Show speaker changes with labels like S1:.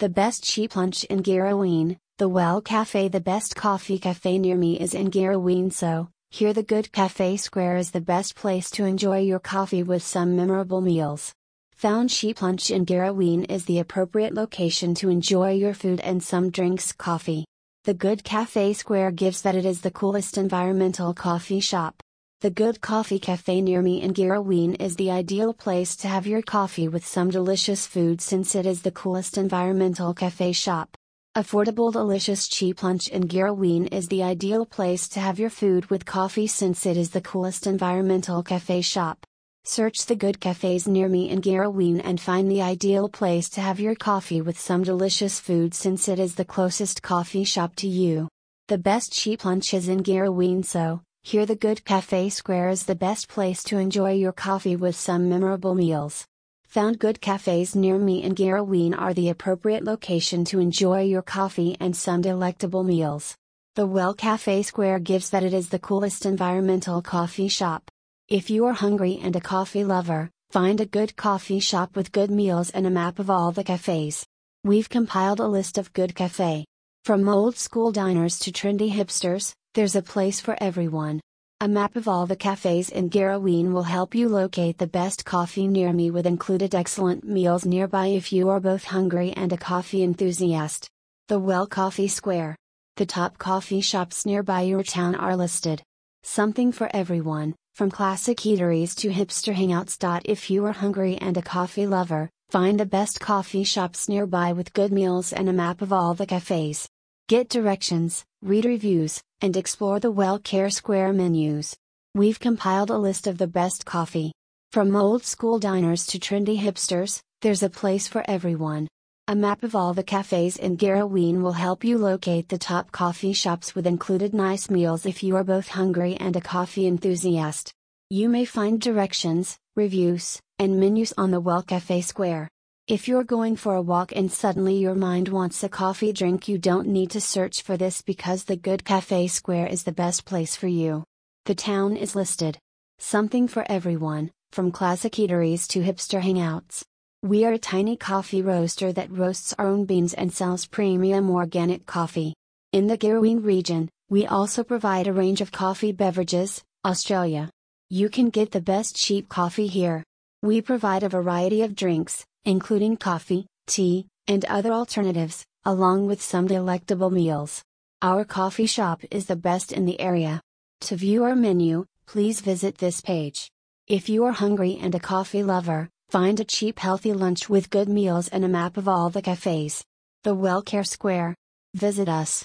S1: The best cheap lunch in Girraween, the Well Cafe The best coffee cafe near me is in Girraween so, here the Good Cafe Square is the best place to enjoy your coffee with some memorable meals. Found Cheap Lunch in Girraween is the appropriate location to enjoy your food and some drinks coffee. The Good Cafe Square gives that it is the coolest environmental coffee shop. The Good Coffee Cafe near me in Girraween is the ideal place to have your coffee with some delicious food since it is the coolest environmental cafe shop. Affordable delicious cheap lunch in Girraween is the ideal place to have your food with coffee since it is the coolest environmental cafe shop. Search the good cafes near me in Girraween and find the ideal place to have your coffee with some delicious food since it is the closest coffee shop to you. The best cheap lunch is in Girraween so, here the Good Cafe Square is the best place to enjoy your coffee with some memorable meals. Found good cafes near me in Girraween are the appropriate location to enjoy your coffee and some delectable meals. The Well Cafe Square gives that it is the coolest environmental coffee shop. If you are hungry and a coffee lover, find a good coffee shop with good meals and a map of all the cafes. We've compiled a list of good cafe. From old school diners to trendy hipsters, there's a place for everyone. A map of all the cafes in Girraween will help you locate the best coffee near me with included excellent meals nearby if you are both hungry and a coffee enthusiast. The Well Coffee Square. The top coffee shops nearby your town are listed. Something for everyone, from classic eateries to hipster hangouts. If you are hungry and a coffee lover, find the best coffee shops nearby with good meals and a map of all the cafes. Get directions, read reviews, and explore the Well Cafe Square menus. We've compiled a list of the best coffee. From old school diners to trendy hipsters, there's a place for everyone. A map of all the cafes in Girraween will help you locate the top coffee shops with included nice meals if you are both hungry and a coffee enthusiast. You may find directions, reviews, and menus on the Well Cafe Square. If you're going for a walk and suddenly your mind wants a coffee drink, you don't need to search for this because the Good Cafe Square is the best place for you. The town is listed. Something for everyone, from classic eateries to hipster hangouts. We are a tiny coffee roaster that roasts our own beans and sells premium organic coffee. In the Girraween region, we also provide a range of coffee beverages, Australia. You can get the best cheap coffee here. We provide a variety of drinks, including coffee, tea, and other alternatives, along with some delectable meals. Our coffee shop is the best in the area. To view our menu, please visit this page. If you are hungry and a coffee lover, find a cheap healthy lunch with good meals and a map of all the cafes. The Well Cafe Square. Visit us.